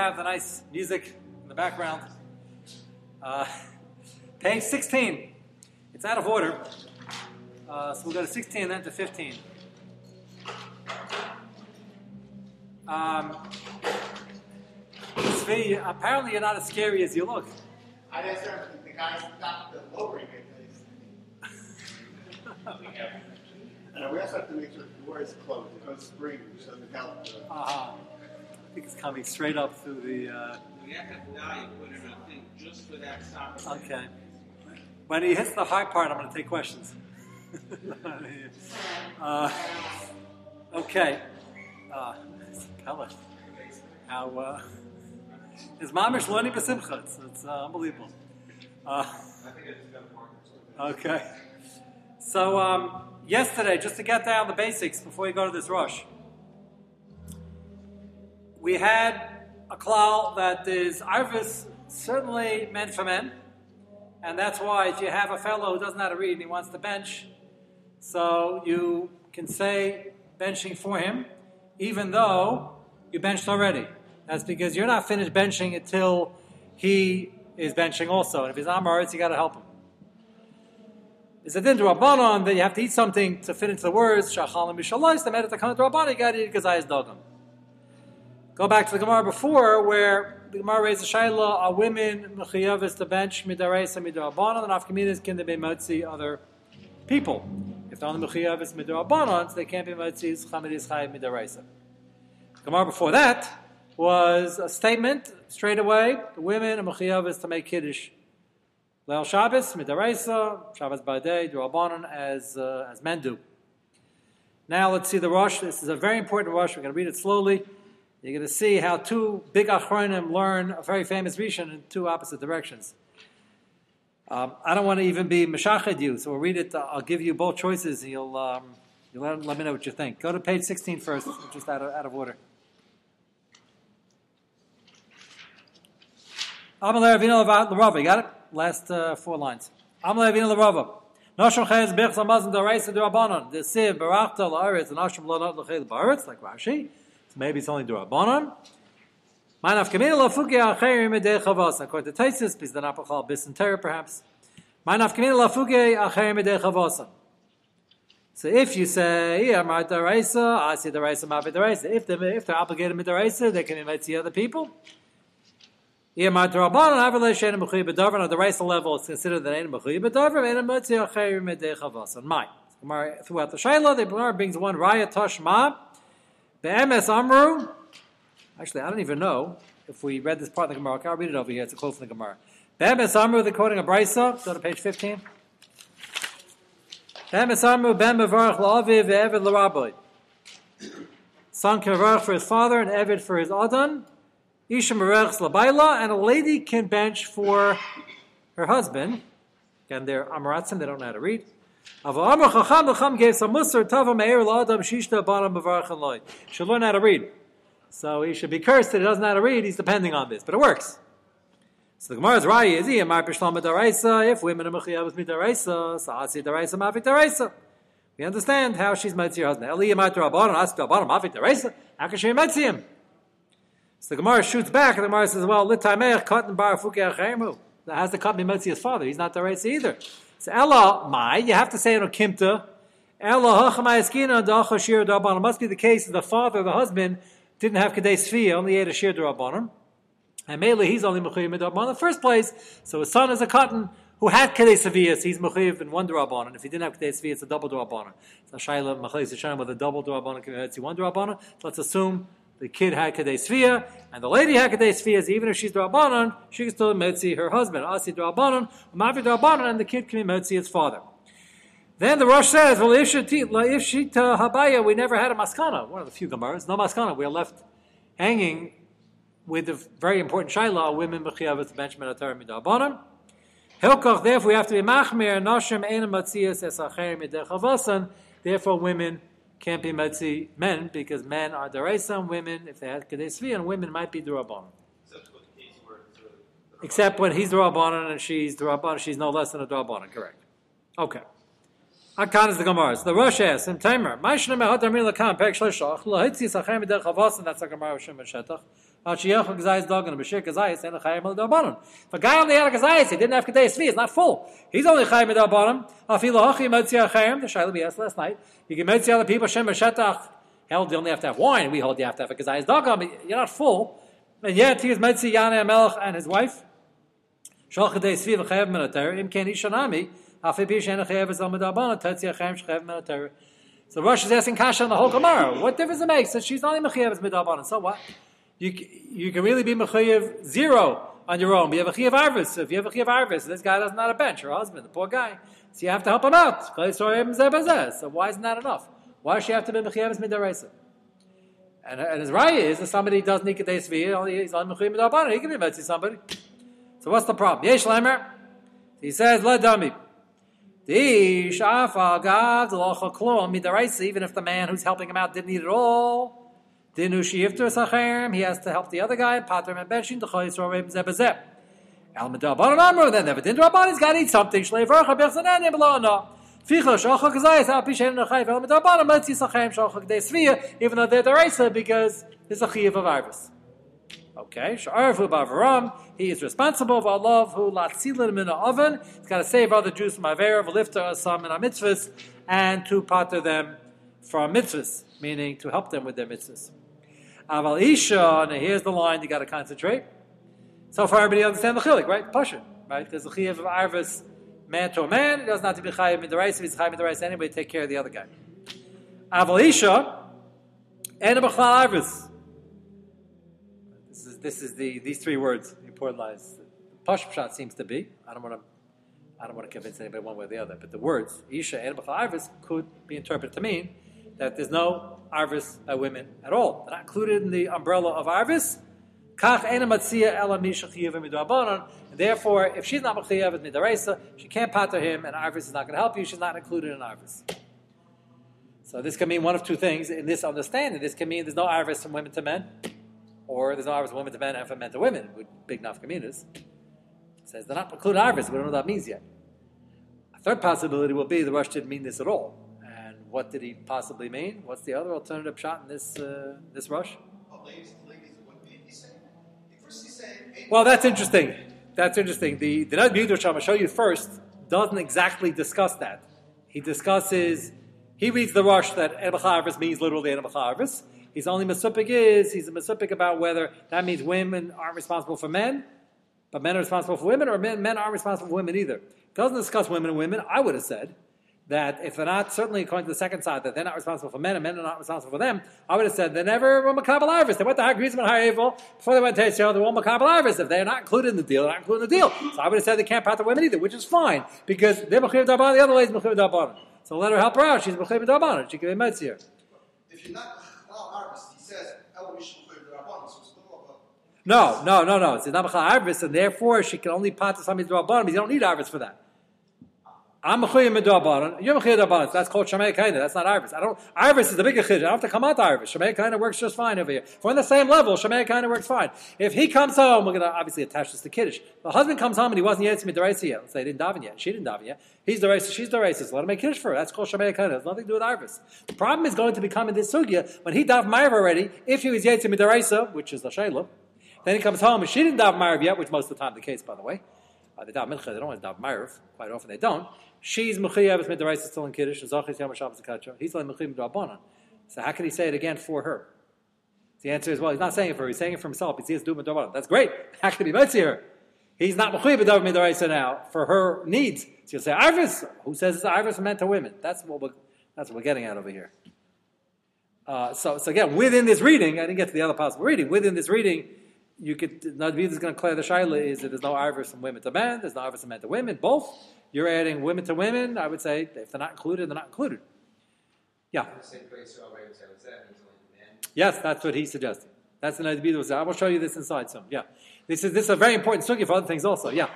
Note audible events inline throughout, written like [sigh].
have the nice music in the background. Uh, page 16. It's out of order. Uh, so we'll go to 16 and then to 15. Um, Zvi, apparently you're not as scary as you look. I just heard the guy stopped the lowering it. [laughs] And we also have to make sure the door is closed. There's no spring, which doesn't help. the- Uh, I think it's coming straight up through the. Uh, We have to now put in a thing just for that stop. okay. When he hits the high part, I'm going to take questions. [laughs] uh, okay. Uh, Pella. How. Uh, is Loni Basimcha. It's, it's uh, unbelievable. Uh, okay. So, um, yesterday, just to get down the basics before you go to this Rosh, we had a klal that is arvis certainly meant for men, and that's why if you have a fellow who doesn't know how to read and he wants to bench, so you can say benching for him, even though you benched already. That's because you're not finished benching until he is benching also, and if he's amaritz, you got to help him. Is it then to Rabbanon that you have to eat something to fit into the words, Shachalim Mishalos, the Medit Takana Rabbanon, you got to eat because I is dogam. Go back to the Gemara before, where the Gemara raised a shayla: Are women mechiyavis to bench midareisa midarabanan? And afkaminas can they be motzi other people? If they're on the mechiyavis midarabanan, they can't be motzi chamidis chayiv midareisa. The Gemara before that was a statement straight away: the women are mechiyavis to make kiddush. Leil Shabbos midaraisa, Shabbos by day, as uh, as men do. Now let's see the Rosh. This is a very important Rosh. We're going to read it slowly. You're going to see how two big achronim learn a very famous rishon in two opposite directions. Um, I don't want to even be meshached you, so we'll read it. I'll give you both choices, and you'll um, you'll let, let me know what you think. Go to page 16 first, just out of, out of order. Amalei Ravina Larava, you got it? Last uh, four lines. Amalei Ravina Larava. Noshon Chez Bech Zamazin Daraisa Durabanon. The Siv Barachta La'aretz and Ashram Lo Lachel Ba'aretz, like Rashi. Maybe it's only Durabanon. Manaf Kamina Lafuki Acherim Medei Chavas. According to Taisis, because they're not Pachal Bisentera perhaps. Manaf Kamina Lafuki Acherim Medei Chavas. So if you say, yeah, Mar Daraisa, I see the Daraisa, Mavi Daraisa. If they're, if they're obligated with Daraisa, they can invite the other people. Yeah, Mar Darabanan, Avalei Shena Mechuy B'Davar, on the Raisa level, it's considered that ain't Mechuy B'Davar, and a Motzi Acherim Medei Chavas. On my. Throughout the Shaila, the Gemara brings one Raya Tashma, Be'emes Amru. Actually, I don't even know if we read this part in the Gemara. I'll read it over here. It's a quote from the Gemara. Be'emes Amru, they're quoting a Brisa. Go to page 15. Be'emes Amru, Ben Mevarach La'aviv, Ve'evid L'Rabboi. Son can mevarach for his father and Evid for his Adon. Isha merachs Labaila, and a lady can bench for her husband. Again, they're Amaratzim, they don't know how to read. Aval Amar Chacham L'cham gave some Musar Tava Meir L'Adam Shishta Loi. Should learn how to read. So he should be cursed that he doesn't know how to read. He's depending on this, but it works. So the Gemara's right is he Amar Pishlam Daraisa. If women are Mechiyah with Midaraisa, Sa'asi Daraisa Mavik Daraisa. We understand how she's Mitzi her husband. Eli Yamat Rabbanon Ask Rabbanon Mavik Daraisa. How can she Mitzi him? So the Gemara shoots back, and the Gemara says, "Well, litameich katan bar achaymu." That has to cut Mitzi his father. He's not the right either. So Ella, my, you have to say it on Kimta. Ella hachamayaskina dacha shir darbanon. It must be the case that the father, the husband, didn't have kadei sfia, only ate a shir darbanon. And mainly he's only mechuyev darbanon in the first place. So his son is a cotton who had kadei svias. He's mechuyev in one darbanon. If he didn't have kadei svias, it's a double darbanon. So shayla mechayis yishanim with a double can see one darbanon. So let's assume the kid had kadei svia, and the lady had kadei svia. Even if she's drabanan, she can still metzi her husband. Asi drabanan, mavi drabanan, and the kid can be metzi his father. Then the Rosh says, well, if shita habaya, we never had a maskana. One of the few gemaras, no maskana. We are left hanging with the very important shaila, women mechiyavet benchman atar midabanan. Hilkoch, therefore, we have to be machmir, noshim enam matzias es acher midechavasan. Therefore, women can't be metzi men because men are deraisa, women, if they had kadei and women might be durabon. Except when he's durabanan and she's durabanan, she's no less than a durabanan, correct. Okay. Akan is the Gemara. So the Rosh asks him, Tamer, Ma'ishna mehad amir lakam, pek shleshach, lahitzi sachem midech havasan, that's the Gemara of Shem Shetach. If a guy only had a gazayis, he didn't have kedei svi, it's not full. He's only chayim al darbanon. Afilu hachi metzia chayim, the shayla we asked last night. You can metzia other people, shem b'shetach. Hell, you only have to have wine. We hold you have to have a gazayis dog. You're not full. And yet, he was metzia Yana and his wife. Shal kedei svi v'chayav min ha-ter. Im ken ishanami. Afi pi shen chayav is al. Tetzia chayim. So Rosh is asking Kasha on the whole Gemara. What difference it makes that she's only mechayev as midabanan? So what? You you can really be mechayev zero on your own. You have a chayev arvis. If you have a chayev arvis, this guy doesn't have a bench. Her husband, the poor guy. So you have to help him out. So why isn't that enough? Why does she have to be mechayev midaraisa? And, and his is that somebody does nikadei svi, only he's on mechayev midabanan. He can be metzי somebody. So what's the problem? Yesh lemer. He says, let dummy. Even if the man who's helping him out didn't eat it all, he has to help the other guy. The then got to eat something. Even though they're the Reisa, because there's a Chiyav of Arvis. Okay, he is responsible for Allah who latzilin min oven. He's got to save other Jews from Avera, v'lifta some in our mitzvahs, and to pater them from mitzvahs, meaning to help them with their mitzvahs. Aval Isha, and here's the line you got to concentrate. So far, everybody understand the chilik, right? Pasha, right? There's a chiyav of arvis, man to a man. It doesn't have to be the rice. If he's the rice anyway, take care of the other guy. Aval Isha, and a arvis this is this is the these three words, the important lines. Pashpshat seems to be. I don't want to. I don't want to convince anybody one way or the other, but the words Isha and Arvis could be interpreted to mean that there's no Arvis by women at all. They're not included in the umbrella of Arvis. And therefore, if she's not Machiyav with Midaresa, she can't pater him, and Arvis is not going to help you. She's not included in Arvis. So this can mean one of two things in this understanding. This can mean there's no Arvis from women to men, or there's no arvis from women to men and from men to women with big nafkaminas. Says they're not included arvis, we don't know what that means yet. A third possibility will be the Rosh didn't mean this at all. What did he possibly mean? What's the other alternative shot in this uh, this Rosh? Well, that's interesting. That's interesting. The the Midrash I'm going to show you first doesn't exactly discuss that. He discusses, he reads the Rosh that Erbach means literally Erbach He's only Masupik is, he's a Masupik about whether that means women aren't responsible for men, but men are responsible for women, or men, men aren't responsible for women either. Doesn't discuss women and women. I would have said that if they're not, certainly according to the second side, that they're not responsible for men and men are not responsible for them, I would have said they never were Makabal Arvis. They went to Hagrizman Ha'evel before they went to Israel, they were Makabal Arvis. If they're not included in the deal, they're not included in the deal. So I would have said they can't pat the women either, which is fine, because they're Mechiv Darban, the other is Mechiv Darban. So let her help her out. She's Mechiv Darban. She can be Metzir. If you're not Arvis, he says, no, no, no, no. No. It's not Arvis, and therefore she can only pot to somebody's Rabbanim. You don't need Arvis for that. I'm a Mechuyim Medabaran. You're a Mechuyim Medabaran. That's called Shemay Kaina. That's not Arvis. I don't. Arvis is the bigger chiddush. I don't have to come out to Arvis. Shemay Kaina works just fine over here. If we're on the same level, Shemay Kaina works fine. If he comes home, we're going to obviously attach this to Kiddush. The husband comes home and he wasn't yet to race yet. Let's say he didn't daven yet. She didn't daven yet. He's the racist. She's the racist. Let him make Kiddush for her. That's called Shemay Kaina. Has nothing to do with Arvis. The problem is going to become in this sugya when he daven Ma'av already. If he was yet to Midaraisa, which is the Shayla, then he comes home and she didn't daven Ma'av yet, which most of the time the case, by the way. Uh, they daven Mincha. They don't always daven Ma'av. Quite often they don't. She's mechiyav with the still in kiddush. and Zachis yom shabbos kacha. He's like mechiyav rabbanon. So how can he say it again for her? The answer is well, he's not saying it for her. He's saying it for himself. He sees doing rabbanon. That's great. [laughs] How can he be here? He's not mechiyav with the now for her needs. So you'll say Arvis. Who says it's Arvis meant to women? That's what we're that's what we're getting at over here. Uh, so, so again, within this reading, I didn't get to the other possible reading. Within this reading, you could Nadvid is going to clear the shaila is that there's no Arvis from women to men, there's no Arvis from men to women, both. You're adding women to women. I would say if they're not included, they're not included. Yeah. Yes, that's what he suggested. That's the idea. I will show you this inside soon. Yeah. This is this is a very important sugi for other things also. Yeah.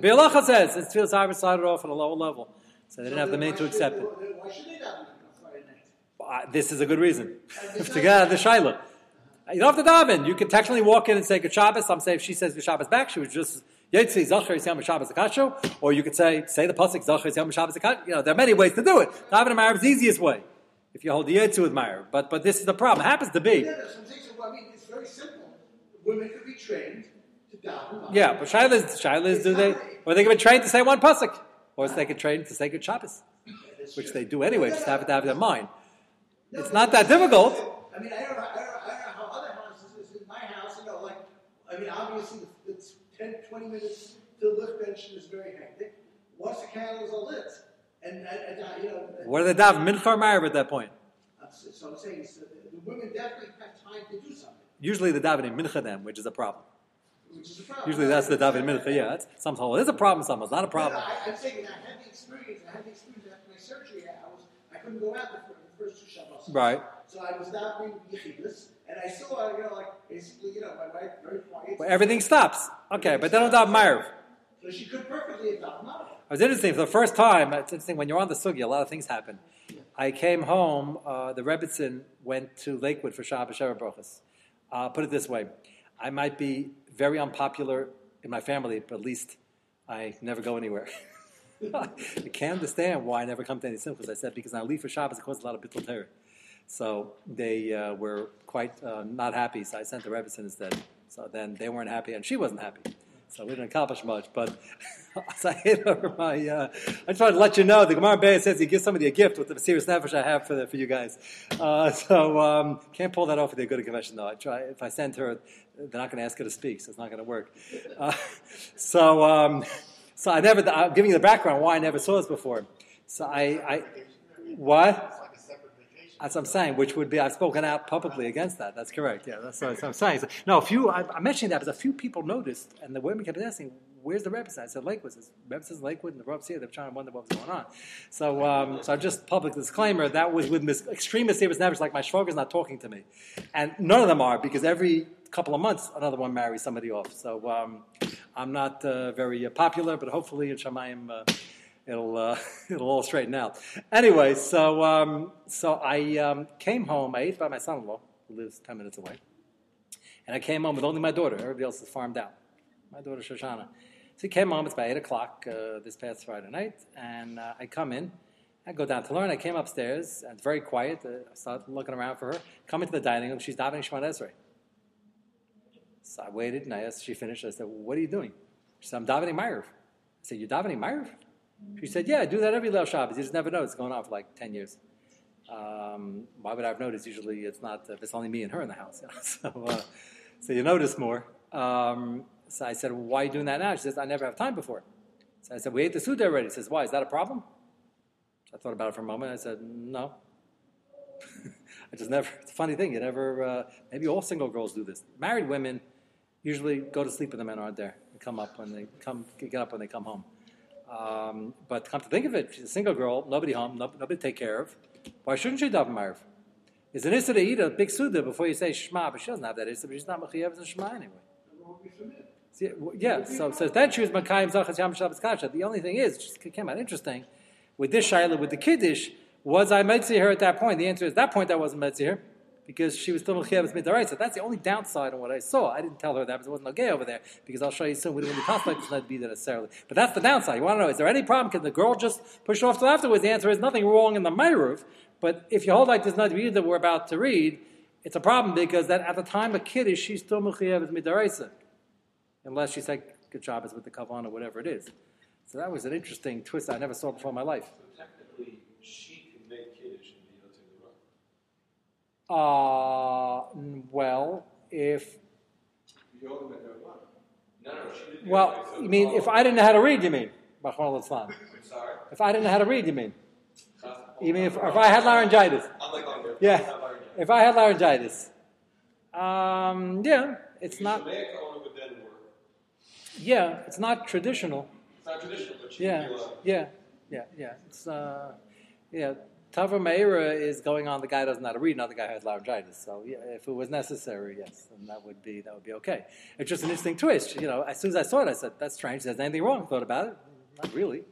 Bilacha says it's feels Harvard started off at a lower level, so they didn't have the money to accept it. Uh, this is a good reason to get out of the shaila. You don't have to daven. You can technically walk in and say good Shabbos. Some say if she says good Shabbos back, she would just Yetzi Zachar Yisam Shabbos Akasho, or you could say say the pasuk Zachar Yisam Shabbos Akasho. You know there are many ways to do it. Daven Arab is the easiest way. if you hold the Yetzu with Meyer. But but this is the problem. It happens to be. Yeah, I'm saying. Well, I mean, it's very simple. Women could be trained to daven. Yeah, but Shilas, Shilas, do they, or they can be trained to say one pasuk, or they can train to say good Shabbos, which they do anyway. Just have it to have it in mind. No, It's not that difficult. I mean, I don't know. I don't, know- I don't know how other houses is. In my house, you know, like, I mean, obviously, it's 10, 20 minutes to the lift bench is very hectic. Once the candles are lit, and, and, and uh, you know, What are they daven? Mincha or Meyer at that point? so I'm saying that the women definitely have time to do something, Usually the davening mincha them, which is a problem. which is a problem. Usually that's the davening mincha. Yeah, that's some it is a problem. Some it's not a problem. I, I'm saying I had the experience. I had the experience after my surgery. I was I couldn't go out the first two Shabbos. Right. So I was davening yechidus, and I saw you know like basically you know my wife very quiet. Well, everything stops. Okay, but then don't daven Meyer. So she could perfectly have done it. Was interesting. For the first time, it's interesting when you're on the sugi, a lot of things happen. I came home. Uh, the Rebbitzin went to Lakewood for Shabbos Sheva Brochus. Uh, put it this way: I might be very unpopular in my family, but at least I never go anywhere. [laughs] I can't understand why I never come to any simchas. I said because I leave for Shabbos, it causes a lot of bittul terror. So they uh, were quite uh, not happy. So I sent the Rebbitzin instead. So then they weren't happy, and she wasn't happy. So we didn't accomplish much. But [laughs] I hit over my. Uh, I just wanted to let you know the Gemara Bay says he gives somebody a gift with the serious nefesh I have for the, for you guys. Uh, so um, can't pull that off with a good convention though. I try if I send her, they're not going to ask her to speak, so it's not going to work. Uh, [laughs] so um, so I never. I'm giving you the background why I never saw this before. So I, I what? That's what I'm saying, which would be, I've spoken out publicly against that. That's correct. Yeah, that's, what I'm saying. So, no, a few, I, I'm mentioning that because a few people noticed, and the women kept asking, where's the Rebbe? I said, Lakewood. I said, Rebbe says Lakewood, and the Rebbe's here. They're trying to wonder what was going on. So, um, so just public disclaimer, that was with mis- extreme mysterious neighbors, like my is not talking to me. And none of them are, because every couple of months, another one marries somebody off. So um, I'm not uh, very uh, popular, but hopefully in Shamayim, uh, it'll [laughs] it'll all straighten out. Anyway, so um, so I um, came home. I ate by my son-in-law, who lives ten minutes away, and I came home with only my daughter. Everybody else is farmed out. My daughter Shoshana. So he came home. It's about eight o'clock uh, this past Friday night, and uh, I come in. I go down to learn. I came upstairs. And it's very quiet. Uh, I started looking around for her. Come into the dining room. She's davening Shemon Esrei. So I waited, and I asked. She finished. I said, "What are you doing?" She said, "I'm davening Ma'ariv." I said, "You're davening Ma'ariv?" She said, "Yeah, I do that every Leil Shabbos. You just never know. It's going on for like ten years." Um, why would I have noticed? Usually, it's not. If it's only me and her in the house, [laughs] you know? so uh, so you notice more. Um, so I said, well, "Why are you doing that now?" She says, "I never have time before." So I said, "We ate the suda already." She says, "Why? Is that a problem?" I thought about it for a moment. I said, "No." [laughs] I just never. It's a funny thing. You never. Uh, maybe all single girls do this. Married women usually go to sleep when the men aren't there and come up when they come get up when they come home. Um, but come to think of it, she's a single girl, nobody home, no, nobody to take care of. Why shouldn't she daven Ma'ariv? Is an issa to eat a big suda before you say Shema, but she doesn't have that issa, but she's not mechiyev as Shema anyway. Yeah, well, yeah, so says then she was Makayim Zachas Yam Shabbos Kasha. The only thing is, it came out interesting, with this Shaila, with the Kiddush, was I Metzi her at that point? The answer is, that point I wasn't Metzi her, because she was still Mechiyev Midaraisa. That's the only downside on what I saw. I didn't tell her that because it wasn't okay over there, because I'll show you soon, we didn't really contemplate this not to be there necessarily. But that's the downside. You want to know, is there any problem? Can the girl just push off till afterwards? The answer is nothing wrong in the Meiruv, but if you hold like this not that we're about to read, it's a problem because that at the time of Kiddush, she's still Mechiyev Midaraisa unless she said good job is with the kavan or whatever it is. So that was an interesting twist I never saw before in my life. So technically, she can make Kiddush and be Yotze the Uh, well, if You only make her one. No, no, she didn't. well, you mean if I didn't know how to read? You mean? I'm sorry. If I didn't know how to read, you mean? You mean if, if I had laryngitis? Yeah. If I had laryngitis, um, yeah, it's not. Shomea K'oneh would then work. Yeah, it's not traditional. It's not traditional, but she Yeah, can be allowed. yeah, yeah, yeah. It's uh, yeah. Tava Meira is going on. The guy doesn't know how to read. Now the guy has laryngitis. So yeah, if it was necessary, yes, then that would be that would be okay. It's just an interesting twist. You know, as soon as I saw it, I said, "That's strange." There's anything wrong? Thought about it. Not really.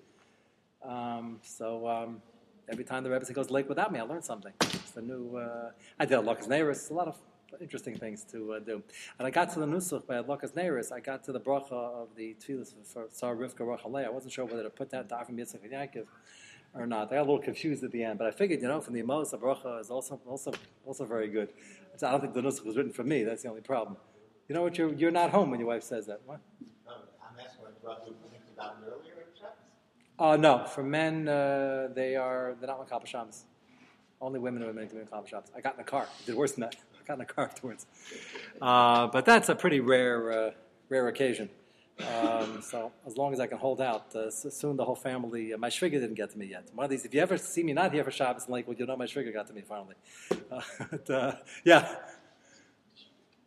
Um, so um, every time the Rebbe goes lake without me, I learn something. It's a new. Uh, I did a Lucas Neiris. A lot of interesting things to uh, do. And I got to the Nusach by Lucas Neiris. I got to the bracha of the Tfilas for Sarah Rivka Rachalei. I wasn't sure whether to put that Avram Yitzchak and. Or not. I got a little confused at the end, but I figured, you know, from the Amos, a bracha is also also also very good. So I don't think the nusach was written for me. That's the only problem. You know what? You're you're not home when your wife says that. What? Um, I'm asking what thinks about earlier in Shabbos. Uh, no, for men, uh, they are they're not makabel Shabbos. Only women are be makabel Shabbos. I got in the car. I did worse than that. [laughs] I got in the car afterwards. Uh, but that's a pretty rare uh, rare occasion. Um, so as long as I can hold out, uh, so soon the whole family. Uh, my shviga didn't get to me yet. One of these, if you ever see me not here for Shabbos in Lakewood, you'll know my shviga got to me finally. Uh, but, uh, yeah,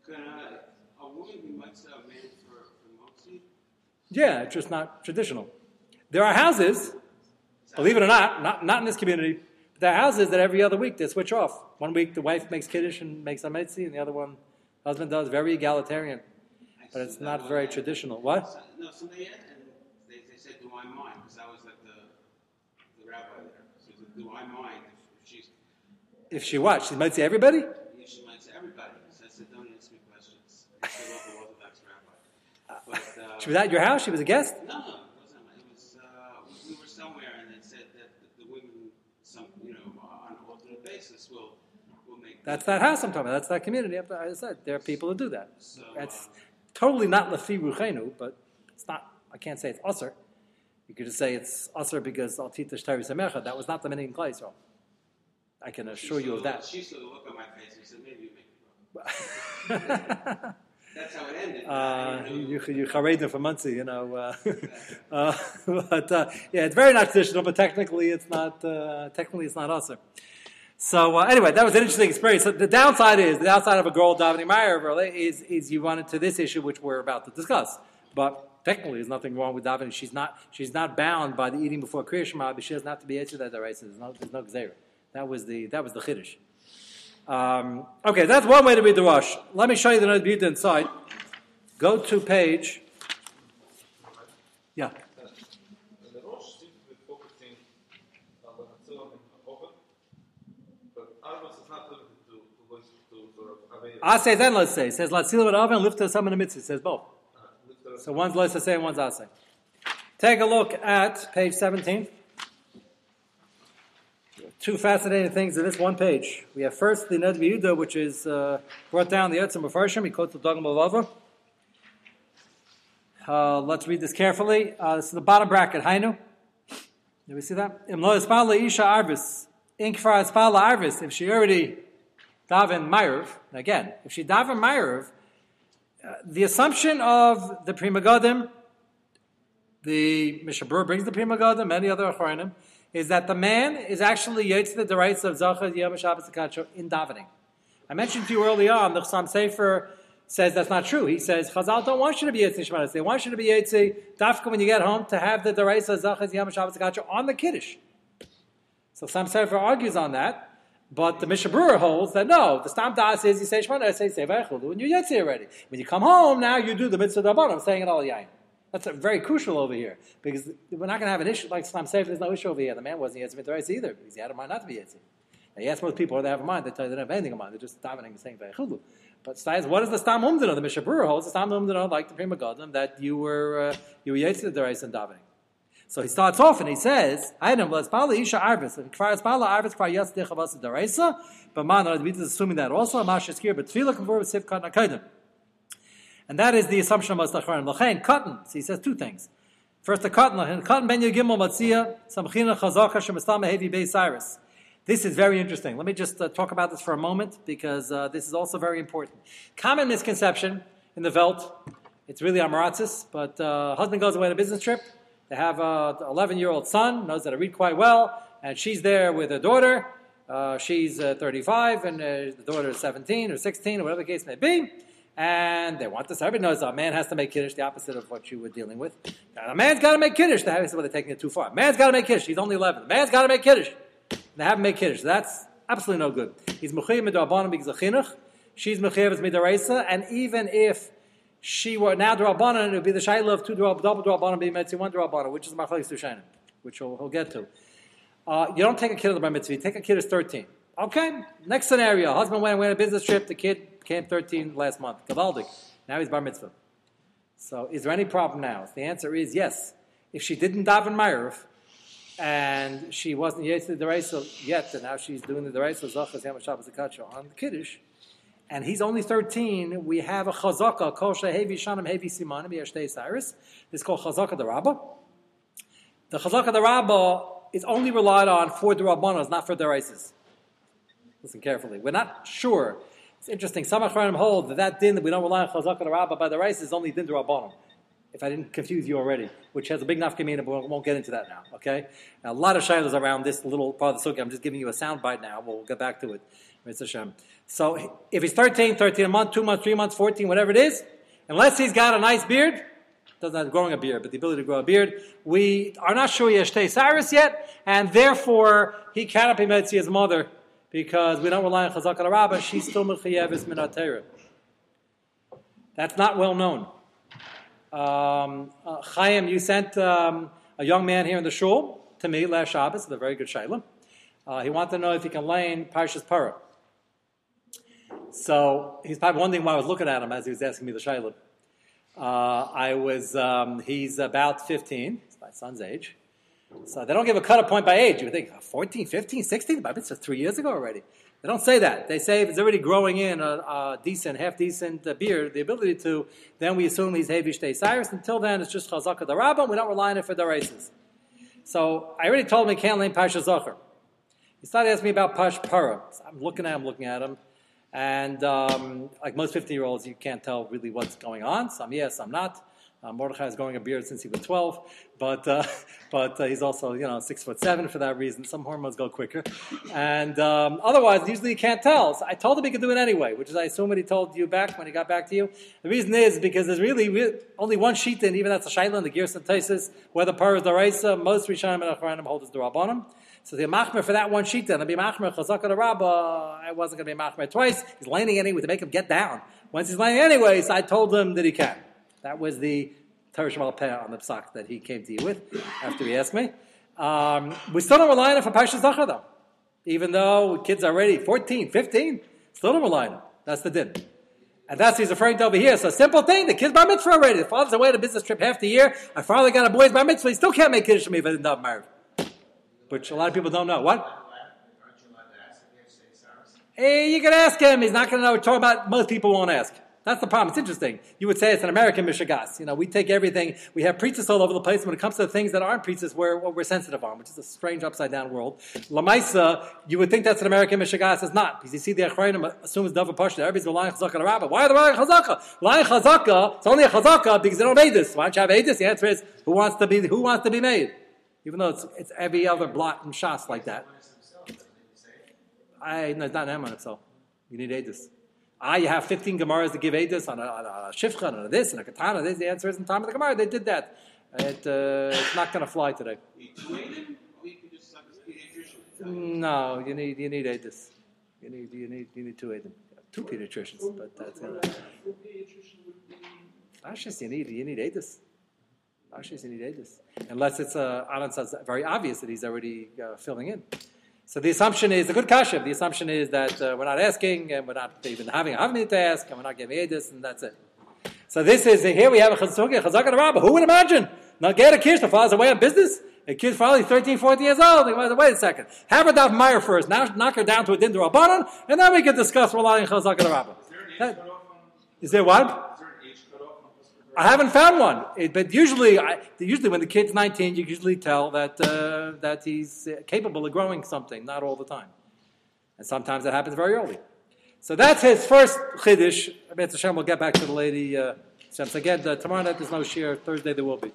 Can a woman be mitzvah a man for, for motzi? yeah, it's just not traditional. There are houses, believe it or not, not not in this community. But there are houses that every other week they switch off. One week the wife makes kiddush and makes a mitzi, and the other one husband does. Very egalitarian, but it's not very traditional. What? So- No, somebody had, and they, they said, do I mind? Because I was like the, the rabbi there. So said, do I mind if, she's, If she what? She might say everybody. she might say everybody. So I said, don't ask me questions. [laughs] I said, local Orthodox rabbi. But, [laughs] uh, She was at your house. She was a guest. No, no, it wasn't. It was, uh, we were somewhere and they said that the, the women, some, you know, on an alternate basis will, will make. That's that house I'm talking about. That's that community. I said, there are people who do that. So, That's uh, totally not lefi ruchenu, but it's not. I can't say it's usher. You could just say it's usher because al shtari semecha. That was not the meaning in Klai Yisrael. I can assure you of that. She saw the look on my face and said, maybe you make it wrong. [laughs] That's how it ended. Uh, you you charedim for Monsey, you know. Uh, [laughs] uh, [laughs] but uh, yeah, it's very not traditional, but technically it's not. Uh, technically, it's not usher. So uh, anyway, that was an interesting experience. So the downside is the downside of a girl davening Meyer is is you run into this issue which we're about to discuss. But technically, there's nothing wrong with davening. She's not she's not bound by the eating before Kriya Shema, but she doesn't have to be to that right. So There's no there's no gzeira. That was the that was the chiddush. Um, okay, that's one way to read the Rosh. Let me show you the B'Yudah inside. Go to page. Yeah. And the Rosh seems to be focusing on the Hatzilah and Oven, but Armas is not limited to, to, going to I say then let's say. It says Latzil us up in the mitzvah. It says both. So one's let's say and one's I say. Take a look at page 17. Two fascinating things in this one page. We have first the Ned which is uh, brought down the Yotzim Mepharshim. He quotes the Dogma of uh, Let's read this carefully. Uh, this is the bottom bracket. Hainu. Do we see that? If she already daven Ma'ariv, again, if she daven Ma'ariv, uh, the assumption of the Pri Megadim, the Mishabur brings the Pri Megadim, many other Achronim, is that the man is actually Yetz the rights of Zachar Yom Shabbos in davening. I mentioned to you early on, the Chasam Sofer says that's not true. He says Chazal don't want you to be Yetzi Shemanis. They want you to be Yetzi Dafka when you get home to have the Deraisa Zachar Yom Shabbos on the Kiddush. So Chasam Sofer argues on that. But the Mishabura holds that no, the Stam Das is you say Shemana, I say Sevechulu, and you're Yetzi already. When you come home, now you do the Mitzvah Dabban. I'm saying it all Yain. That's very crucial over here because we're not going to have an issue like Stam Sefer. There's no issue over here. The man wasn't Yetzi Mitzvah either because he had a mind not to be Yetzi. Now, you ask most people, they have a mind, they tell you they don't have anything in mind. They're just davening and saying Veichulu. But what is the Stam Umdana? The Mishabura holds the Stam Umdana, like the Pri Megadim, that you were, uh, you were Yetzi the Derais and davening. So he starts off and he says, "Item was Pala Isha Arvis. And Kfar Pala Arvis Kfar Yas Dechavas Daraisa. But man, is assuming that also. Masha Skir, but Tefillah Kavur Sif Katan Akaidim. And that is the assumption of Mastachran. Lachain Cotton. So he says two things. First, the Cotton. Lachain Cotton Ben Yagimel Matzia Samchina Chazaka Shemastam Hevi Bay Cyrus. This is very interesting. Let me just uh, talk about this for a moment because uh, this is also very important. Common misconception in the Velt. It's really Amaratzis, but uh, husband goes away on a business trip. They have an 11 year old son, knows how to read quite well, and she's there with her daughter. Uh, she's uh, 35, and uh, the daughter is 17 or 16, or whatever the case may be. And they want this. Everybody knows a man has to make kiddush, the opposite of what you were dealing with. A man's got to make kiddush. Have, well, they're taking it too far. Man's got to make kiddush. He's only 11. The man's got to make kiddush. They haven't made kiddush. That's absolutely no good. He's mechayiv midrabanim because. She's mechayiv midaraisa, and even if she were now drabanan, it would be the shayla of two drab, double drabanan being metzi one drabanan, which is machlekes tushanim, which we'll, we'll get to. Uh, you don't take a kid of the bar mitzvah. You take a kid who's 13. Okay. Next scenario: husband went on a business trip. The kid came 13 last month. Gavaldik. Now he's bar mitzvah. So, is there any problem now? The answer is yes. If she didn't daven Ma'ariv, and she wasn't yet to the yet, and now she's doing the Deraisa Zachas Akacha on the Kiddush, and he's only 13, we have a Chazaka, Kol Shehevi Shanim Hevi Simanim, Yashtei Cyrus. Is called Chazaka the Rabbah. The Chazaka the Rabbah is only relied on for the Rabbanos, not for the Deraisas. Listen carefully. We're not sure. It's interesting. Some Achronim hold that that din that we don't rely on Chazaka the Rabbah by the Deraisas is only din the Rabbanon if I didn't confuse you already, which has a big nafkamina, but we won't get into that now. Okay, now, a lot of shilas around this little part of the sukkah. I'm just giving you a sound bite now. We'll get back to it. Hashem. So if he's 13, 13 a month, two months, three months, 14, whatever it is, unless he's got a nice beard, doesn't have growing a beard, but the ability to grow a beard, we are not sure he has Cyrus yet, and therefore he cannot be Metzi his mother because we don't rely on Chazak al Rabbah. She's still Mechayevis Minatera. That's not well known. Um, uh, Chaim, you sent um, a young man here in the shul to me last Shabbos, a very good shayla. Uh, he wanted to know if he can lane Parshas Para. So he's probably wondering why I was looking at him as he was asking me the shayla. Uh, I was, um, he's about 15, it's my son's age. So they don't give a cut of point by age. You would think 14, 15, 16, but it's just three years ago already. They don't say that. They say if it's already growing in a, a decent, half decent uh, beard, the ability to, then we assume he's Hevish Day Cyrus. Until then, it's just Chazaka Rabbah. We don't rely on it for the races. So I already told him he can't name Pasha Zachar. He started asking me about Pash Para. So I'm looking at him, looking at him. And um, like most 15 year olds, you can't tell really what's going on. Some yes, some not. Uh, Mordechai is growing a beard since he was 12, but, uh, [laughs] but uh, he's also, you know, six foot seven for that reason. Some hormones go quicker. And um, otherwise, usually you can't tell. So I told him he could do it anyway, which is, I assume, what he told you back when he got back to you. The reason is because there's really, only one sheet, and even that's a shaila in the Gerson Tesis, whether par is the Raisa, most Rishonim and Achranim hold is the Rabbanim. So the machmer for that one sheet then, be machmer chazaka rabba. I wasn't going to be machmer twice. He's landing anyway to make him get down. Once he's landing anyways, I told him that he can. That was the Torah Shemal Peh on the psak that he came to you with after he asked me. Um, we still don't rely on it for Parshas Zachar though. Even though kids are already 14, 15, still don't rely on it. That's the din. And that's what he's referring to over here. So simple thing, the kid's bar mitzvah already. The father's away on a business trip half the year. I finally got a boy's bar mitzvah. He still can't make kiddush for me if I didn't have married. Which a lot of people don't know. What? Hey, you can ask him. He's not going to know. Talking about most people won't ask. That's the problem. It's interesting. You would say it's an American Mishagas. You know, we take everything, we have preachers all over the place. And when it comes to the things that aren't preachers, we're, we're sensitive on, which is a strange upside down world. Lamaisa, you would think that's an American Mishagas. It's not. Because you see the Achrayim assume it's Dava Pashta. Everybody's relying Chazaka on the Rabbah. Why are they relying Chazaka? Lying Chazaka, it's only a Chazaka because they don't make this. Why don't you have Edis? The answer is, who wants to be, who wants to be made? Even though it's, it's every other blot and shas like that. I, no, it's not an on himself. You need Edis. Ah, you have 15 Gemaras to give Edis on a, on a Shifcha, and a this, and a Katana. This. The answer is in time of the Gemara. They did that. It, uh, it's not going to fly today. No, you need you need Edis. You need you need you need two Edim. Two pediatricians, but that's uh, Ashis, you need you need Edis. Ashis, you need Edis. Unless it's uh, Alan says very obvious that he's already uh, filling in. So the assumption is, a good kasha, the assumption is that uh, we're not asking, and we're not even having a having to ask, and we're not giving edus, and that's it. So this is, here we have a chazaka, chazaka rabba. Who would imagine? Now get a kid, the father's away on business, a kid's probably 13, 14 years old. He goes, Wait a second. Have a daf Meyer first, now knock her down to a dindra rabbanon, and then we can discuss relying chazaka rabba. Is there what? I haven't found one, it, but usually, I, usually when the kid's 19, you usually tell that uh, that he's capable of growing something. Not all the time, and sometimes that happens very early. So that's his first chiddush. Hashem, we'll get back to the lady. Uh, again, uh, tomorrow night there's no share. Thursday there will be.